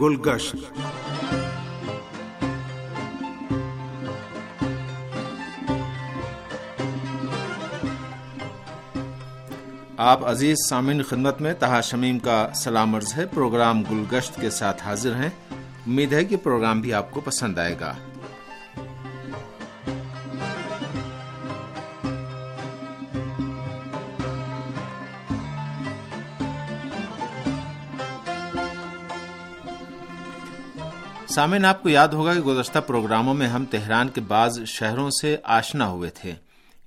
گلگشت آپ عزیز سامعین خدمت میں تہا شمیم کا سلام عرض ہے۔ پروگرام گلگشت کے ساتھ حاضر ہیں۔ امید ہے کہ پروگرام بھی آپ کو پسند آئے گا۔ سامعین، آپ کو یاد ہوگا کہ گزشتہ پروگراموں میں ہم تہران کے بعض شہروں سے آشنا ہوئے تھے۔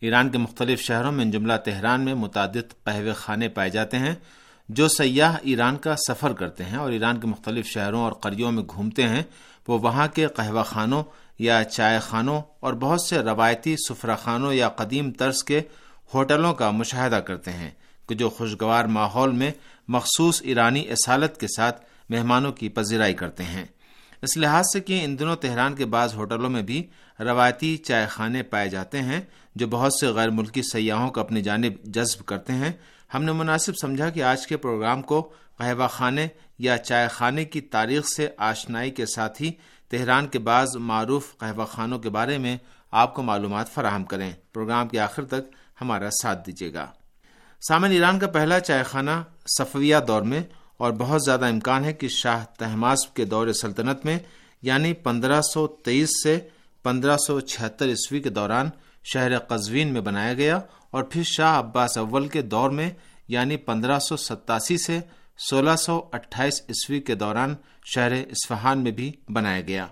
ایران کے مختلف شہروں میں جملہ تہران میں متعدد قہوے خانے پائے جاتے ہیں جو سیاح ایران کا سفر کرتے ہیں اور ایران کے مختلف شہروں اور قریوں میں گھومتے ہیں۔ وہ وہاں کے قہوہ خانوں یا چائے خانوں اور بہت سے روایتی سفرہ خانوں یا قدیم طرز کے ہوٹلوں کا مشاہدہ کرتے ہیں، کہ جو خوشگوار ماحول میں مخصوص ایرانی اصالت کے ساتھ مہمانوں کی پذیرائی کرتے ہیں۔ اس لحاظ سے کہ ان دنوں تہران کے بعض ہوٹلوں میں بھی روایتی چائے خانے پائے جاتے ہیں، جو بہت سے غیر ملکی سیاحوں کو اپنی جانب جذب کرتے ہیں۔ ہم نے مناسب سمجھا کہ آج کے پروگرام کو قہوہ خانے یا چائے خانے کی تاریخ سے آشنائی کے ساتھ ہی تہران کے بعض معروف قہوہ خانوں کے بارے میں آپ کو معلومات فراہم کریں۔ پروگرام کے آخر تک ہمارا ساتھ دیجیے گا۔ سامن ایران کا پہلا چائے خانہ صفویہ دور میں اور بہت زیادہ امکان ہے کہ شاہ تہماسب کے دور سلطنت میں یعنی پندرہ سو تیئیس سے پندرہ سو چھہتر عیسوی کے دوران شہر قزوین میں بنایا گیا اور پھر شاہ عباس اول کے دور میں یعنی پندرہ سو ستاسی سے سولہ سو اٹھائیس عیسوی کے دوران شہر اسفہان میں بھی بنایا گیا۔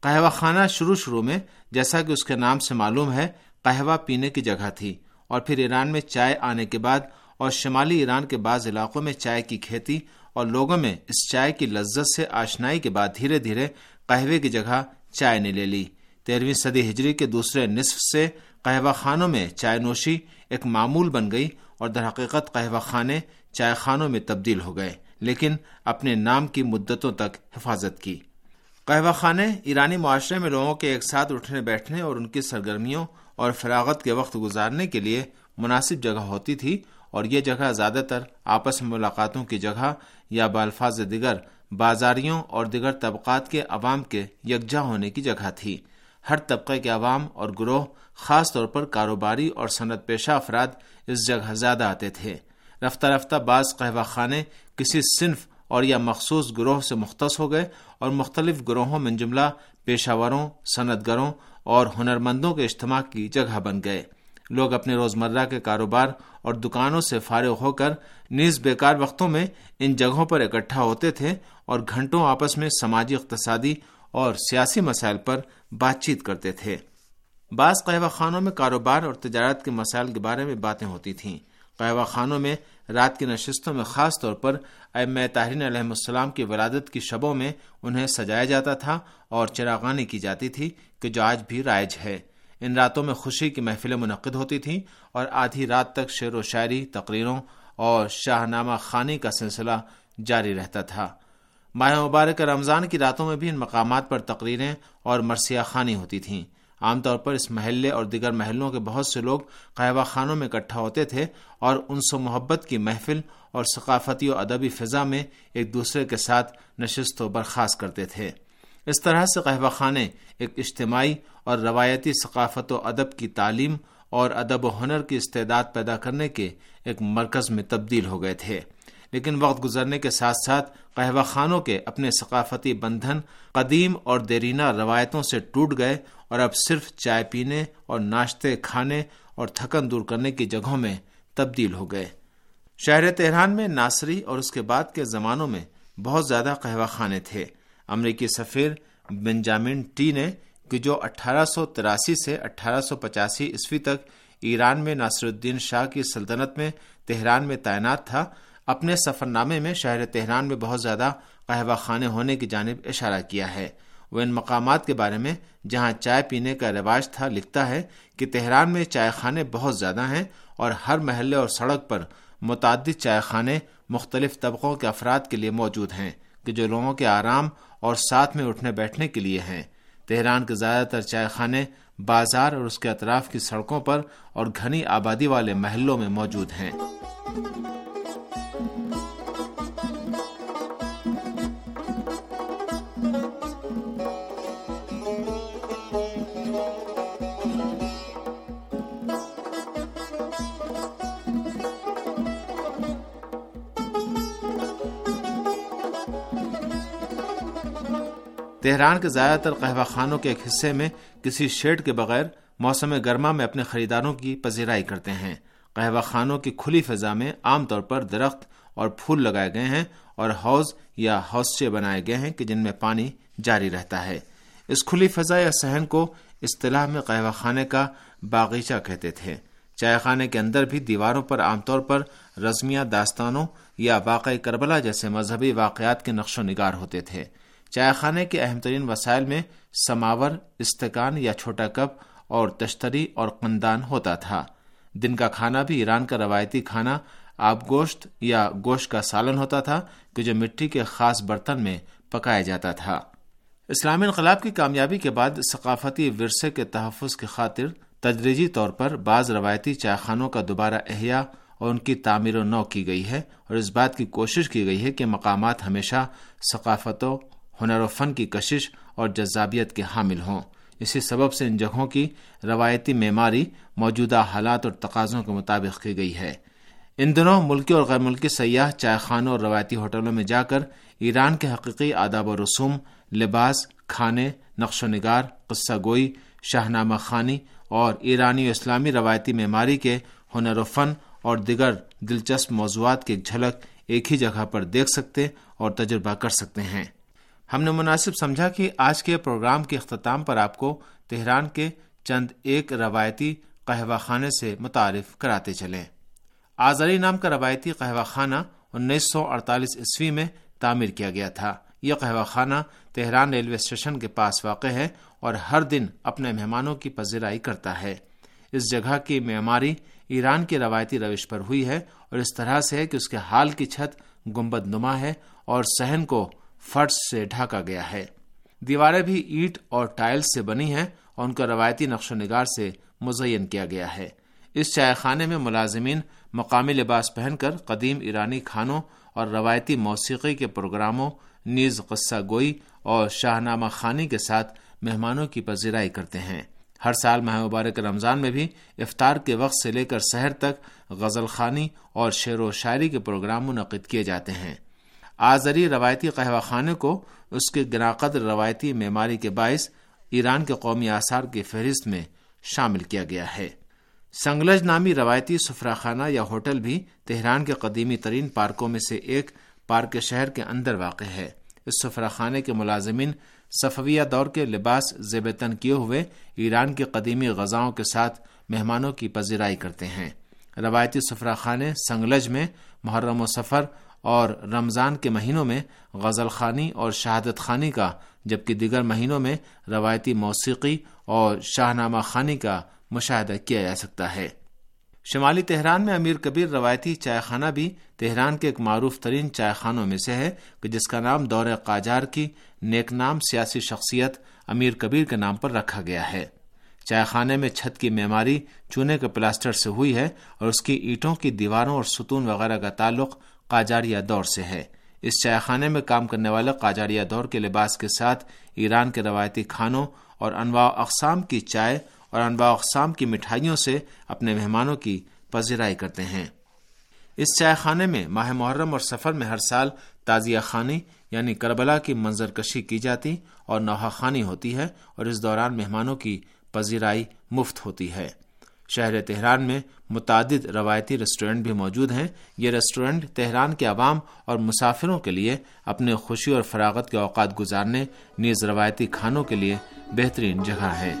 قہوہ خانہ شروع شروع میں، جیسا کہ اس کے نام سے معلوم ہے، قہوہ پینے کی جگہ تھی اور پھر ایران میں چائے آنے کے بعد اور شمالی ایران کے بعض علاقوں میں چائے کی کھیتی اور لوگوں میں اس چائے کی لذت سے آشنائی کے بعد دھیرے دھیرے قہوے کی جگہ چائے نے لے لی۔ تیرہویں صدی ہجری کے دوسرے نصف سے قہوہ خانوں میں چائے نوشی ایک معمول بن گئی اور در حقیقت قہوہ خانے چائے خانوں میں تبدیل ہو گئے، لیکن اپنے نام کی مدتوں تک حفاظت کی۔ قہوہ خانے ایرانی معاشرے میں لوگوں کے ایک ساتھ اٹھنے بیٹھنے اور ان کی سرگرمیوں اور فراغت کے وقت گزارنے کے لیے مناسب جگہ ہوتی تھی اور یہ جگہ زیادہ تر آپس میں ملاقاتوں کی جگہ یا بالفاظ دیگر بازاریوں اور دیگر طبقات کے عوام کے یکجا ہونے کی جگہ تھی۔ ہر طبقے کے عوام اور گروہ خاص طور پر کاروباری اور صنعت پیشہ افراد اس جگہ زیادہ آتے تھے۔ رفتہ رفتہ بعض قہوہ خانے کسی صنف اور یا مخصوص گروہ سے مختص ہو گئے اور مختلف گروہوں میں جملہ پیشہ وروں صنعت گروں اور ہنرمندوں کے اجتماع کی جگہ بن گئے۔ لوگ اپنے روزمرہ کے کاروبار اور دکانوں سے فارغ ہو کر نیز بیکار وقتوں میں ان جگہوں پر اکٹھا ہوتے تھے اور گھنٹوں آپس میں سماجی، اقتصادی اور سیاسی مسائل پر بات چیت کرتے تھے۔ بعض قہوہ خانوں میں کاروبار اور تجارت کے مسائل کے بارے میں باتیں ہوتی تھیں۔ قہوہ خانوں میں رات کی نشستوں میں خاص طور پر ام طاہرین علیہ السلام کی ولادت کی شبوں میں انہیں سجایا جاتا تھا اور چراغانی کی جاتی تھی کہ جو آج بھی رائج ہے۔ ان راتوں میں خوشی کی محفلیں منعقد ہوتی تھیں اور آدھی رات تک شعر و شاعری، تقریروں اور شاہ نامہ خانی کا سلسلہ جاری رہتا تھا۔ ماہ مبارک رمضان کی راتوں میں بھی ان مقامات پر تقریریں اور مرثیہ خانی ہوتی تھیں۔ عام طور پر اس محلے اور دیگر محلوں کے بہت سے لوگ قہوہ خانوں میں اکٹھا ہوتے تھے اور ان سے محبت کی محفل اور ثقافتی و ادبی فضا میں ایک دوسرے کے ساتھ نشست و برخاست کرتے تھے۔ اس طرح سے قہوہ خانے ایک اجتماعی اور روایتی ثقافت و ادب کی تعلیم اور ادب و ہنر کی استعداد پیدا کرنے کے ایک مرکز میں تبدیل ہو گئے تھے۔ لیکن وقت گزرنے کے ساتھ ساتھ قہوہ خانوں کے اپنے ثقافتی بندھن قدیم اور دیرینہ روایتوں سے ٹوٹ گئے اور اب صرف چائے پینے اور ناشتے کھانے اور تھکن دور کرنے کی جگہوں میں تبدیل ہو گئے۔ شہر تہران میں ناصری اور اس کے بعد کے زمانوں میں بہت زیادہ قہوہ خانے تھے۔ امریکی سفیر بنجامن ٹی نے کہ جو اٹھارہ سو تراسی سے اٹھارہ سو پچاسی عیسوی تک ایران میں ناصر الدین شاہ کی سلطنت میں تہران میں تعینات تھا، اپنے سفر نامے میں شہر تہران میں بہت زیادہ قہوہ خانے ہونے کی جانب اشارہ کیا ہے۔ وہ ان مقامات کے بارے میں جہاں چائے پینے کا رواج تھا، لکھتا ہے کہ تہران میں چائے خانے بہت زیادہ ہیں اور ہر محلے اور سڑک پر متعدد چائے خانے مختلف طبقوں کے افراد کے لیے موجود ہیں کہ جو لوگوں کے آرام اور ساتھ میں اٹھنے بیٹھنے کے لیے ہیں۔ تہران کے زیادہ تر چائے خانے بازار اور اس کے اطراف کی سڑکوں پر اور گھنی آبادی والے محلوں میں موجود ہیں۔ تہران کے زیادہ تر قہوہ خانوں کے ایک حصے میں کسی شیڈ کے بغیر موسم گرما میں اپنے خریداروں کی پذیرائی کرتے ہیں۔ قہوہ خانوں کی کھلی فضا میں عام طور پر درخت اور پھول لگائے گئے ہیں اور حوض یا حوضے بنائے گئے ہیں کہ جن میں پانی جاری رہتا ہے۔ اس کھلی فضا یا صحن کو اصطلاح میں قہوہ خانے کا باغیچہ کہتے تھے۔ چائے خانے کے اندر بھی دیواروں پر عام طور پر رزمیہ داستانوں یا واقعی کربلا جیسے مذہبی واقعات کے نقش و نگار ہوتے تھے۔ چائے خانے کے اہم ترین وسائل میں سماور، استکان یا چھوٹا کپ اور تشتری اور قندان ہوتا تھا۔ دن کا کھانا بھی ایران کا روایتی کھانا، آب گوشت یا گوشت کا سالن ہوتا تھا کہ جو مٹی کے خاص برتن میں پکایا جاتا تھا۔ اسلامی انقلاب کی کامیابی کے بعد ثقافتی ورثے کے تحفظ کی خاطر تدریجی طور پر بعض روایتی چائے خانوں کا دوبارہ احیاء اور ان کی تعمیر و نو کی گئی ہے اور اس بات کی کوشش کی گئی ہے کہ مقامات ہمیشہ ثقافتوں ہنر و فن کی کشش اور جذابیت کے حامل ہوں۔ اسی سبب سے ان جگہوں کی روایتی معماری موجودہ حالات اور تقاضوں کے مطابق کی گئی ہے۔ ان دنوں ملکی اور غیر ملکی سیاح، چائے خانوں اور روایتی ہوٹلوں میں جا کر ایران کے حقیقی آداب و رسوم، لباس، کھانے، نقش و نگار، قصہ گوئی، شاہنامہ خانی اور ایرانی و اسلامی روایتی معماری کے ہنر و فن اور دیگر دلچسپ موضوعات کی ایک جھلک ایک ہی جگہ پر دیکھ سکتے اور تجربہ کر سکتے ہیں۔ ہم نے مناسب سمجھا کہ آج کے پروگرام کے اختتام پر آپ کو تہران کے چند ایک روایتی قہوہ خانے سے متعارف کراتے چلیں۔ آزری نام کا روایتی قہوہ خانہ انیس سو اڑتالیس عیسوی میں تعمیر کیا گیا تھا۔ یہ قہوہ خانہ تہران ریلوے اسٹیشن کے پاس واقع ہے اور ہر دن اپنے مہمانوں کی پذیرائی کرتا ہے۔ اس جگہ کی معماری ایران کی روایتی روش پر ہوئی ہے اور اس طرح سے ہے کہ اس کے حال کی چھت گمبد نما ہے اور سہن کو فرش سے ڈھاکا گیا ہے۔ دیواریں بھی اینٹ اور ٹائل سے بنی ہیں اور ان کا روایتی نقش و نگار سے مزین کیا گیا ہے۔ اس چائے خانے میں ملازمین مقامی لباس پہن کر قدیم ایرانی کھانوں اور روایتی موسیقی کے پروگراموں، نیز قصہ گوئی اور شاہنامہ خانی کے ساتھ مہمانوں کی پذیرائی کرتے ہیں۔ ہر سال ماہ مبارک رمضان میں بھی افطار کے وقت سے لے کر سحر تک غزل خانی اور شعر و شاعری کے پروگرام منعقد کیے جاتے ہیں۔ آزری روایتی قہوہ خانے کو اس کے گناقد روایتی معماری کے باعث ایران کے قومی آثار کی فہرست میں شامل کیا گیا ہے۔ سنگلج نامی روایتی سفرا خانہ یا ہوٹل بھی تہران کے قدیمی ترین پارکوں میں سے ایک پارک شہر کے اندر واقع ہے۔ اس سفرا خانے کے ملازمین صفویہ دور کے لباس زیب تن کیے ہوئے ایران کی قدیمی غذاؤں کے ساتھ مہمانوں کی پذیرائی کرتے ہیں۔ روایتی سفرا خانے سنگلج میں محرم و سفر اور رمضان کے مہینوں میں غزل خانی اور شہادت خانی کا، جبکہ دیگر مہینوں میں روایتی موسیقی اور شاہنامہ خانی کا مشاہدہ کیا جا سکتا ہے۔ شمالی تہران میں امیر کبیر روایتی چائے خانہ بھی تہران کے ایک معروف ترین چائے خانوں میں سے ہے، کہ جس کا نام دور قاجار کی نیک نام سیاسی شخصیت امیر کبیر کے نام پر رکھا گیا ہے۔ چائے خانے میں چھت کی معماری چونے کے پلاسٹر سے ہوئی ہے اور اس کی اینٹوں کی دیواروں اور ستون وغیرہ کا تعلق قاجاریہ دور سے ہے۔ اس چائے خانے میں کام کرنے والے قاجاریہ دور کے لباس کے ساتھ ایران کے روایتی کھانوں اور انواع اقسام کی چائے اور انواع اقسام کی مٹھائیوں سے اپنے مہمانوں کی پذیرائی کرتے ہیں۔ اس چائے خانے میں ماہ محرم اور سفر میں ہر سال تازیہ خانی یعنی کربلا کی منظر کشی کی جاتی اور نوحہ خانی ہوتی ہے اور اس دوران مہمانوں کی پذیرائی مفت ہوتی ہے۔ شہر تہران میں متعدد روایتی ریسٹورینٹ بھی موجود ہیں۔ یہ ریسٹورینٹ تہران کے عوام اور مسافروں کے لیے اپنے خوشی اور فراغت کے اوقات گزارنے، نیز روایتی کھانوں کے لیے بہترین جگہ ہے۔